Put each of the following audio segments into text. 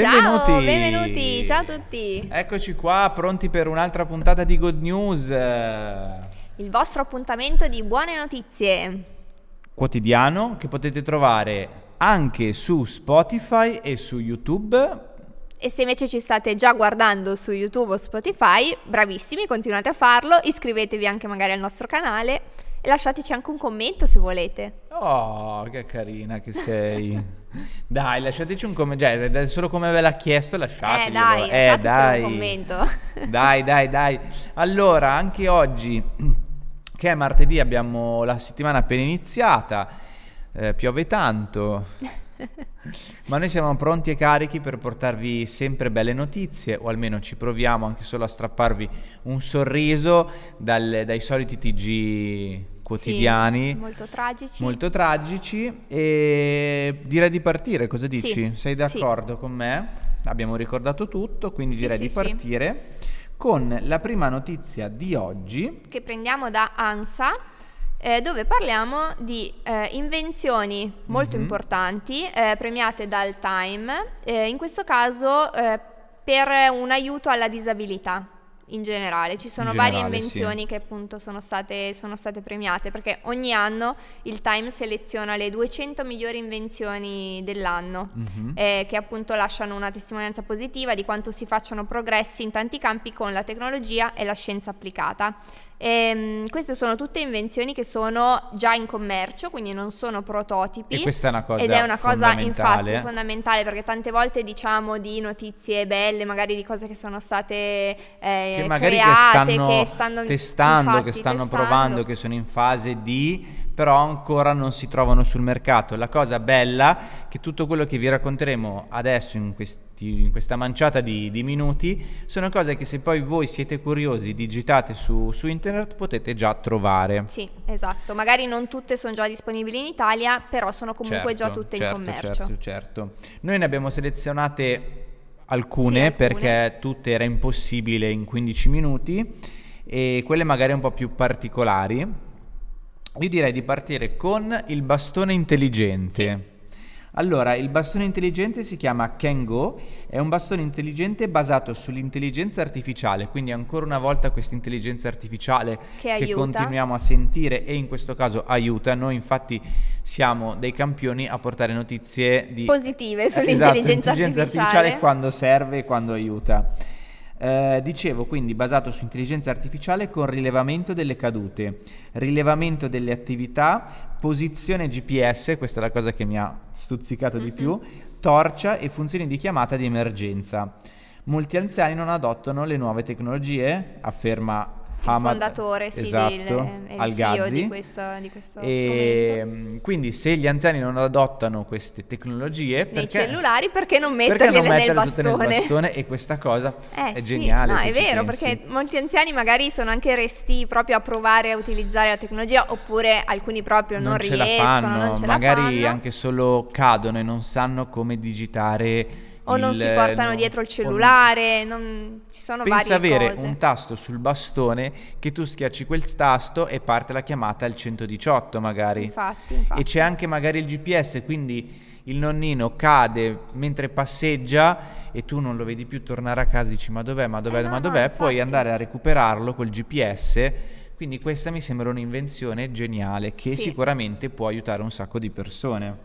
Benvenuti. Ciao, benvenuti, ciao a tutti. Eccoci qua, pronti per un'altra puntata di Good News. Il vostro appuntamento di buone notizie. Quotidiano che potete trovare anche su Spotify e su YouTube. E se invece ci state già guardando su YouTube o Spotify, bravissimi, continuate a farlo, iscrivetevi anche magari al nostro canale e lasciateci anche un commento se volete. Oh, che carina che sei. dai, lasciateci un commento. Cioè, solo come ve l'ha chiesto, lasciateci. Eh, dai, eh, dai. un commento. dai, dai, dai. Allora, anche oggi, che è martedì, abbiamo la settimana appena iniziata. Eh, piove tanto. Ma noi siamo pronti e carichi per portarvi sempre belle notizie, o almeno ci proviamo anche solo a strapparvi un sorriso dal, dai soliti TG quotidiani. Sì, molto tragici. Molto tragici. E direi di partire, cosa dici? Sì, Sei d'accordo sì. con me? Abbiamo ricordato tutto, quindi direi di partire con la prima notizia di oggi. Che prendiamo da ANSA. Eh, dove parliamo di eh, invenzioni molto Mhm. importanti eh, premiate dal Time, eh, in questo caso eh, per un aiuto alla disabilità in generale. Ci sono In varie generale, invenzioni sì. che appunto sono state, sono state premiate perché ogni anno il Time seleziona le 200 migliori invenzioni dell'anno Mhm. eh, che appunto lasciano una testimonianza positiva di quanto si facciano progressi in tanti campi con la tecnologia e la scienza applicata. Ehm, queste sono tutte invenzioni che sono già in commercio, quindi non sono prototipi. E questa è una cosa Ed è una cosa infatti fondamentale perché tante volte diciamo di notizie belle, magari di cose che sono state eh, che magari che create, stanno, che stanno testando, infatti, che stanno testando. provando, che sono in fase di, però ancora non si trovano sul mercato. La cosa bella è che tutto quello che vi racconteremo adesso in, questi- in questa manciata di, di minuti sono cose che se poi voi siete curiosi, digitate su, su internet, potete già trovare. Sì, esatto. Magari non tutte sono già disponibili in Italia, però sono comunque già Certo, tutte certo, in commercio. Certo, certo. Noi ne abbiamo selezionate alcune, Sì, alcune. perché tutte era impossibile in 15 minuti e quelle magari un po' più particolari. Io direi di partire con il bastone intelligente. Allora, il bastone intelligente si chiama Kengo, è un bastone intelligente basato sull'intelligenza artificiale, quindi ancora una volta questa intelligenza artificiale Che aiuta. continuiamo a sentire e in questo caso aiuta. Noi infatti siamo dei campioni a portare notizie di Positive Eh, sull'intelligenza esatto, intelligenza artificiale. quando serve e quando aiuta. Eh, dicevo quindi basato su intelligenza artificiale con rilevamento delle cadute, rilevamento delle attività, posizione GPS, questa è la cosa che mi ha stuzzicato di Mhm. più, torcia e funzioni di chiamata di emergenza. Molti anziani non adottano le nuove tecnologie, afferma Hamad fondatore, sì, esatto, del, è il. CEO di questo, di questo E, mm, quindi se gli anziani non adottano queste tecnologie Nei perché, cellulari perché non perché metterle non nel tutte nel bastone? bastone e questa cosa Eh, è sì, geniale no, è vero, pensi. perché molti anziani magari sono anche resti proprio a provare a utilizzare la tecnologia, oppure alcuni proprio non, la riescono, fanno, non ce la magari fanno. anche solo cadono e non sanno come digitare o non il- si portano no, dietro il non- cellulare, non- ci sono Pensa varie avere cose. un tasto sul bastone che tu schiacci quel tasto e parte la chiamata al 118 magari. Infatti, infatti. E c'è anche magari il GPS, quindi il nonnino cade mentre passeggia e tu non lo vedi più tornare a casa e dici ma dov'è, ma dov'è, Eh, no, ma no, dov'è, puoi infatti. andare a recuperarlo col GPS. Quindi questa mi sembra un'invenzione geniale che Sì. sicuramente può aiutare un sacco di persone.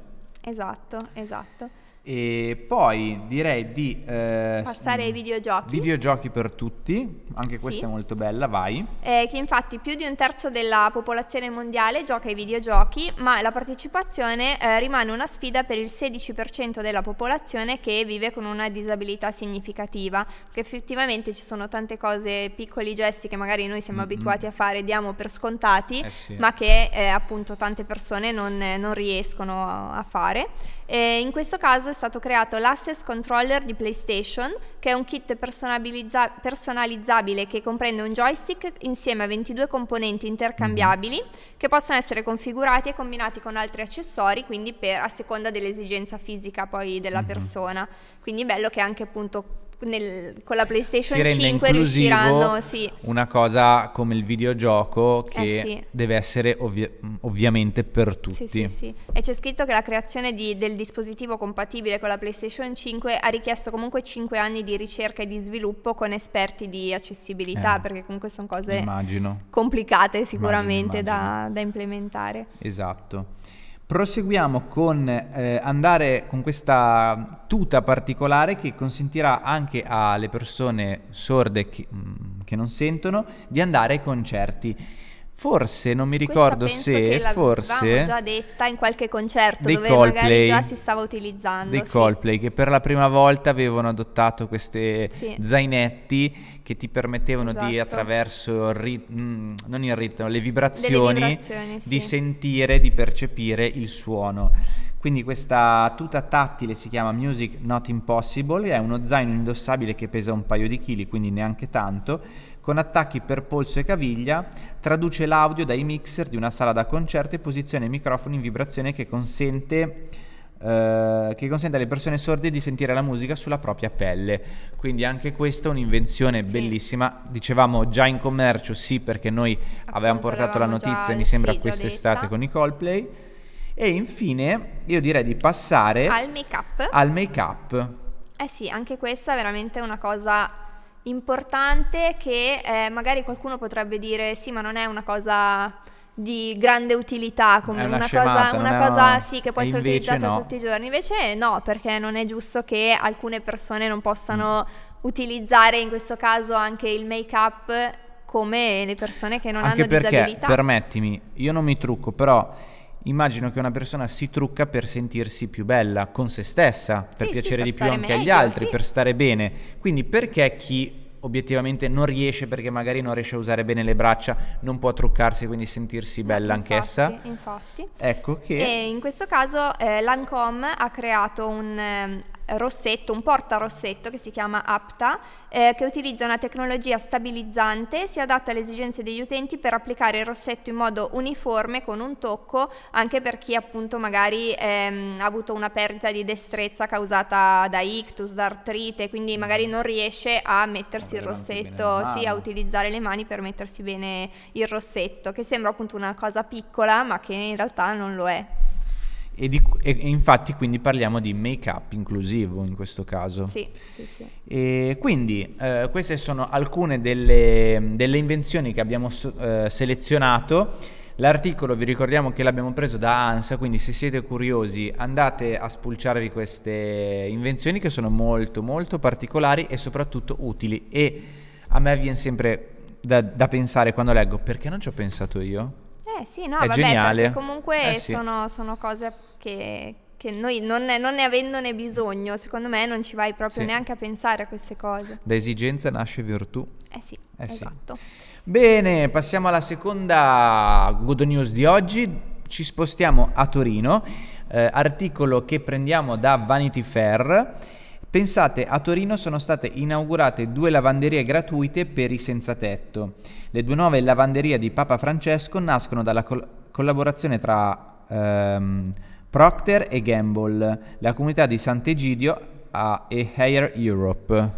Esatto, esatto. E poi direi di eh, Passare ai videogiochi. Videogiochi per tutti, anche questa Sì. è molto bella, vai. Eh, che infatti più di un terzo della popolazione mondiale gioca ai videogiochi, ma la partecipazione eh, rimane una sfida per il 16% della popolazione che vive con una disabilità significativa, perché effettivamente ci sono tante cose, piccoli gesti che magari noi siamo Mm-mm. abituati a fare, diamo per scontati, Eh sì. ma che eh, appunto tante persone non, non riescono a fare. E in questo caso è stato creato l'Access Controller di PlayStation, che è un kit personalizza- personalizzabile che comprende un joystick insieme a 22 componenti intercambiabili che possono essere configurati e combinati con altri accessori, quindi per, a seconda dell'esigenza fisica poi della Mhm. persona. Quindi bello che anche appunto nel, con la PlayStation si rende 5 inclusivo riusciranno, sì. una cosa come il videogioco che Eh sì. deve essere ovvi- ovviamente per tutti. Sì, sì, sì. E c'è scritto che la creazione di- del dispositivo compatibile con la PlayStation 5 ha richiesto comunque 5 anni di ricerca e di sviluppo con esperti di accessibilità, Eh, perché comunque sono cose Immagino. complicate sicuramente Immagino, immagino. Da, da implementare. Esatto. Proseguiamo con eh, andare con questa tuta particolare che consentirà anche alle persone sorde che, mm, che non sentono di andare ai concerti. Forse, non mi ricordo se, forse già detta in qualche concerto dove Coldplay, magari già si stava utilizzando. dei sì. Coldplay che per la prima volta avevano adottato questi Sì. zainetti che ti permettevano di Esatto. attraverso il rit- mm, non il ritmo, le vibrazioni, vibrazioni, di sì. sentire, di percepire il suono. Quindi questa tuta tattile si chiama Music Not Impossible, è uno zaino indossabile che pesa un paio di chili, quindi neanche tanto, con attacchi per polso e caviglia, traduce l'audio dai mixer di una sala da concerto e posiziona i microfoni in vibrazione che consente, eh, che consente alle persone sorde di sentire la musica sulla propria pelle. Quindi anche questa è un'invenzione Sì. bellissima. Dicevamo già in commercio, sì, perché noi avevamo portato la l'avevamo già- notizia, mi sembra sì, quest'estate con i Coldplay. E infine io direi di passare Al make-up. al make-up. Eh sì, anche questa è veramente una cosa importante che eh, magari qualcuno potrebbe dire sì, ma non è una cosa di grande utilità, come una una, scemata, cosa, una cosa una- sì, che può essere utilizzata no. tutti i giorni. Invece no, perché non è giusto che alcune persone non possano Mm. utilizzare in questo caso anche il make-up come le persone che non Anche hanno perché, disabilità. permettimi, io non mi trucco, però immagino che una persona si trucca per sentirsi più bella con se stessa, per Sì, sì, piacere per di più anche agli meglio, altri, sì. per stare bene. Quindi perché chi obiettivamente non riesce perché magari non riesce a usare bene le braccia, non può truccarsi, quindi sentirsi bella infatti, anch'essa? Infatti. Ecco che E in questo caso eh, Lancome ha creato un ehm, rossetto, un porta rossetto che si chiama Apta, eh, che utilizza una tecnologia stabilizzante si adatta alle esigenze degli utenti per applicare il rossetto in modo uniforme con un tocco, anche per chi appunto magari ehm, ha avuto una perdita di destrezza causata da ictus, da artrite, quindi magari non riesce a mettersi il rossetto, sì, a utilizzare le mani per mettersi bene il rossetto, che sembra appunto una cosa piccola, ma che in realtà non lo è. E, di- e- infatti quindi parliamo di make-up inclusivo in questo caso. Sì, sì, sì. E quindi eh, queste sono alcune delle, delle invenzioni che abbiamo eh, selezionato. L'articolo vi ricordiamo che l'abbiamo preso da ANSA, quindi se siete curiosi andate a spulciarvi queste invenzioni che sono molto molto particolari e soprattutto utili. E a me viene sempre da, da pensare quando leggo perché non ci ho pensato io? Eh sì, no, È vabbè, geniale. perché comunque Eh sì. sono, sono cose che, che noi non ne, non ne avendone bisogno, secondo me non ci vai proprio Sì. neanche a pensare a queste cose. Da esigenza nasce virtù. Eh sì, Eh sì. esatto. Bene, passiamo alla seconda good news di oggi. Ci spostiamo a Torino, eh, articolo che prendiamo da Vanity Fair. Pensate, a Torino sono state inaugurate due lavanderie gratuite per i senza tetto. Le due nuove lavanderie di Papa Francesco nascono dalla col- collaborazione tra ehm, Procter e Gamble, la comunità di Sant'Egidio a- e Hair Europe.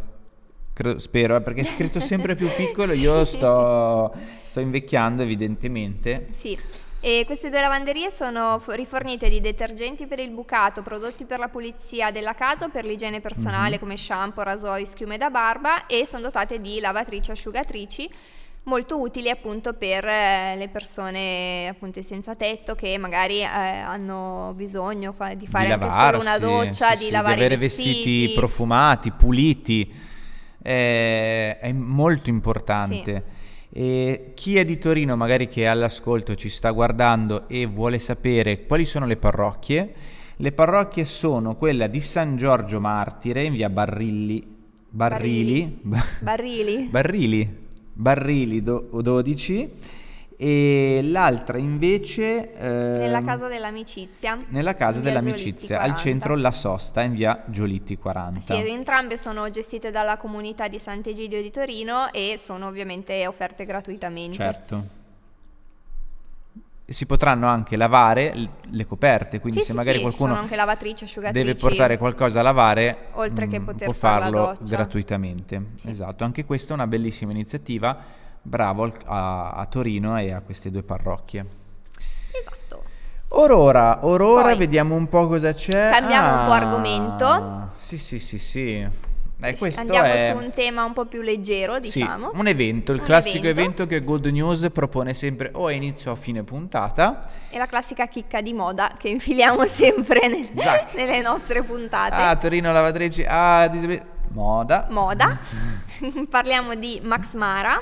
Credo- spero, eh, perché è scritto sempre più piccolo, io sto, sto invecchiando evidentemente. Sì, e queste due lavanderie sono fo- rifornite di detergenti per il bucato, prodotti per la pulizia della casa o per l'igiene personale Mhm. come shampoo, rasoi, schiume da barba e sono dotate di lavatrici e asciugatrici molto utili appunto per eh, le persone appunto senza tetto che magari eh, hanno bisogno fa- di fare di anche solo una doccia, sì, di sì, lavare di avere vestiti, vestiti profumati, puliti. Eh, è molto importante. E chi è di Torino, magari che è all'ascolto, ci sta guardando e vuole sapere quali sono le parrocchie, le parrocchie sono quella di San Giorgio Martire in via Barrilli, Barrili, barrili. Barrili, Barrili. Do- 12 e l'altra invece Nella ehm, casa dell'amicizia. nella casa dell'amicizia, al 40. centro La Sosta in via Giolitti 40. Sì, entrambe sono gestite dalla comunità di Sant'Egidio di Torino e sono ovviamente offerte gratuitamente. Certo. si potranno anche lavare le coperte, quindi sì, se sì, magari sì, qualcuno sono anche lavatrici, asciugatrici, deve portare qualcosa a lavare, oltre che mh, poter può farlo gratuitamente. Esatto, anche questa è una bellissima iniziativa. Bravo a, a Torino e a queste due parrocchie. Esatto. Orora, orora, Poi, vediamo un po' cosa c'è. cambiamo un po' Ah, argomento. Sì, sì, sì, sì. Eh, questo Andiamo è... su un tema un po' più leggero, Sì, diciamo. un evento, il Un classico evento. evento. che Good News propone sempre o a inizio o a fine puntata. È la classica chicca di moda che infiliamo sempre nel- Esatto. nelle nostre puntate. Ah, Torino lavatrici, ah, disab- moda. Moda. Parliamo di Max Mara,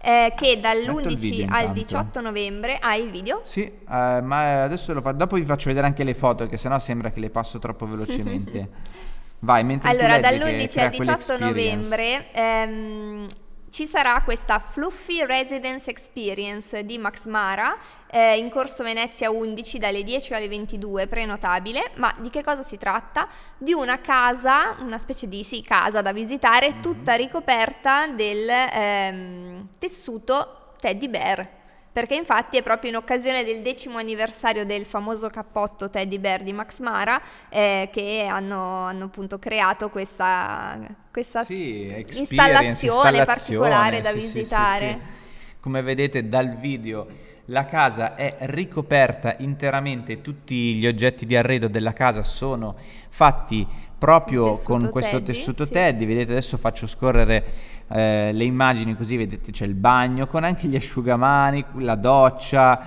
eh, che il dall'11 video al intanto. 18 novembre ha il video. Sì, eh, ma adesso lo fa. Dopo vi faccio vedere anche le foto, che sennò sembra che le passo troppo velocemente. Vai, mentre Allora, leggi che dall'11 al crea 18 quell'experience. novembre ehm, ci sarà questa Fluffy Residence Experience di Max Mara eh, in corso Venezia 11 dalle 10 alle 22, prenotabile. Ma di che cosa si tratta? Di una casa, una specie di sì, casa da visitare, tutta ricoperta del ehm, tessuto teddy bear. Perché infatti è proprio in occasione del decimo anniversario del famoso cappotto teddy bear di Max Mara eh, che hanno, hanno appunto creato questa, questa Sì, experience, installazione particolare da sì, sì, visitare. sì. Come vedete dal video, la casa è ricoperta interamente, tutti gli oggetti di arredo della casa sono fatti proprio con questo teddy, tessuto sì. teddy. Vedete, adesso faccio scorrere eh, le immagini così vedete c'è il bagno con anche gli asciugamani, la doccia,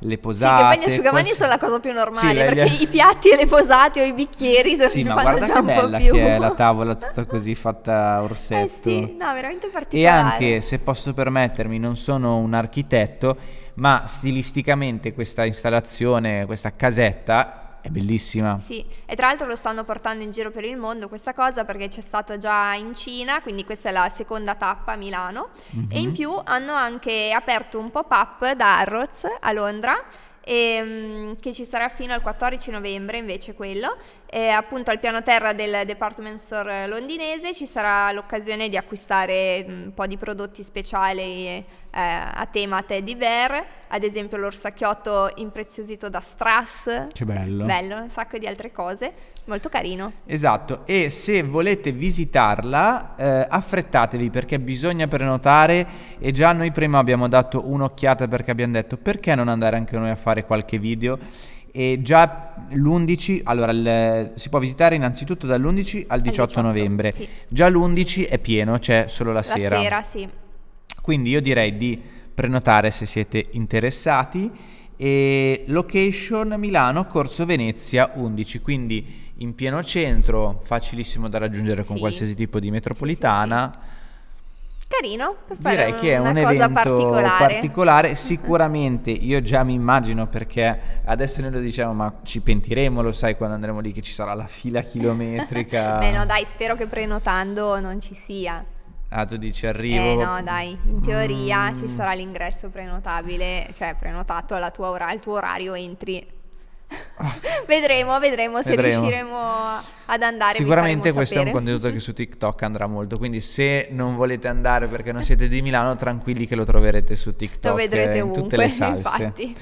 le Sì, posate. che poi gli asciugamani quals- sono la cosa più normale, Sì, perché gli- i piatti e le posate o i bicchieri sono, Sì, ma guarda già che un po' bella più. che è la tavola tutta così fatta a Eh orsetto. sì, no, veramente E particolare. anche, se posso permettermi, non sono un architetto, ma stilisticamente questa installazione, questa casetta è bellissima. Sì, e tra l'altro lo stanno portando in giro per il mondo questa cosa perché c'è stato già in Cina, quindi questa è la seconda tappa a Milano e in Mhm. più hanno anche aperto un pop-up da Harrods a Londra ehm, che ci sarà fino al 14 novembre invece quello e appunto al piano terra del department store londinese ci sarà l'occasione di acquistare mm, un po' di prodotti speciali eh, a tema teddy bear ad esempio l'orsacchiotto impreziosito da Strass Che bello. Bello, un sacco di altre cose, molto carino. Esatto, e se volete visitarla, eh, affrettatevi perché bisogna prenotare e già noi prima abbiamo dato un'occhiata perché abbiamo detto perché non andare anche noi a fare qualche video e già l'11, allora il- si può visitare innanzitutto dall'11 al 18, 18, novembre, sì. già l'11 è pieno, c'è solo la, La sera. sera, sì. Quindi io direi di prenotare se siete interessati. E location Milano, Corso Venezia 11, quindi in pieno centro, facilissimo da raggiungere con Sì. qualsiasi tipo di metropolitana. Carino, per fare Direi che è un evento particolare. particolare. Sicuramente io già mi immagino perché adesso noi lo diciamo, ma ci pentiremo, lo sai, quando andremo lì che ci sarà la fila chilometrica. Beh no dai, spero che prenotando non ci sia. Ah, tu dici arrivo. Eh no dai, in teoria Mm. ci sarà l'ingresso prenotabile, cioè prenotato alla tua ora- al tuo orario entri. vedremo, vedremo se Vedremo. riusciremo ad andare. Sicuramente questo è un sapere. contenuto che su TikTok andrà molto, quindi se non volete andare perché non siete di Milano, tranquilli che lo troverete su TikTok Lo vedrete ovunque, tutte le salse. infatti.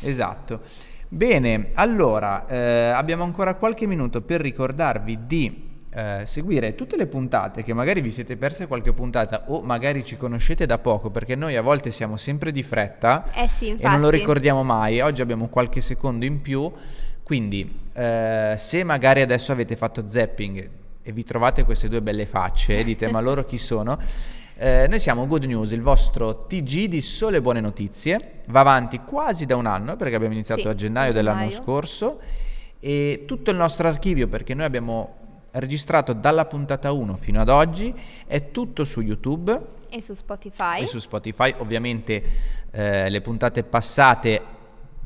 Esatto. Bene, allora eh, abbiamo ancora qualche minuto per ricordarvi di eh, seguire tutte le puntate che magari vi siete perse qualche puntata o magari ci conoscete da poco perché noi a volte siamo sempre di fretta Eh sì, e non lo ricordiamo mai. Oggi abbiamo qualche secondo in più, quindi eh, se magari adesso avete fatto zapping e vi trovate queste due belle facce e dite ma loro chi sono? Eh, noi siamo Good News, il vostro TG di sole buone notizie, va avanti quasi da un anno perché abbiamo iniziato Sì, a gennaio a dell'anno gennaio. scorso e tutto il nostro archivio perché noi abbiamo registrato dalla puntata 1 fino ad oggi è tutto su YouTube E su Spotify. e su Spotify. Ovviamente eh, le puntate passate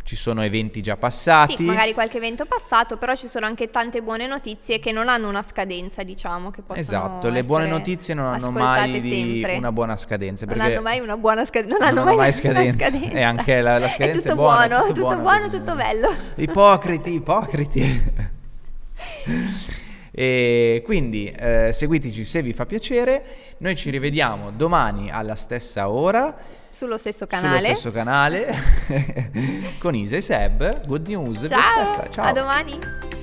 ci sono eventi già passati. Sì, magari qualche evento passato, però ci sono anche tante buone notizie che non hanno una scadenza, diciamo, che possono Esatto, le buone notizie non hanno mai sempre. una buona scadenza. Non hanno mai una buona scadenza. Non, non hanno mai, una scadenza. scadenza. E anche la, la scadenza è tutto è buona, buono, è tutto buono, buono, tutto bello. Ipocriti, ipocriti. e quindi eh, seguiteci se vi fa piacere. Noi ci rivediamo domani alla stessa ora. sullo stesso canale. Sullo stesso canale con Isa e Seb. Good news. Ciao, ciao. a domani.